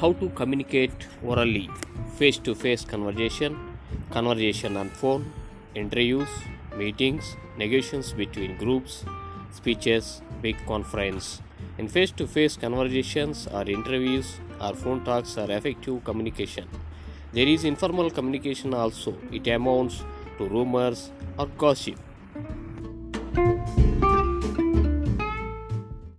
how to communicate orally. Face to face conversation conversation on phone interviews meetings negotiations between groups speeches big conference. In face to face conversations or interviews or phone talks are effective communication. There is informal communication also. It amounts to rumors or gossip.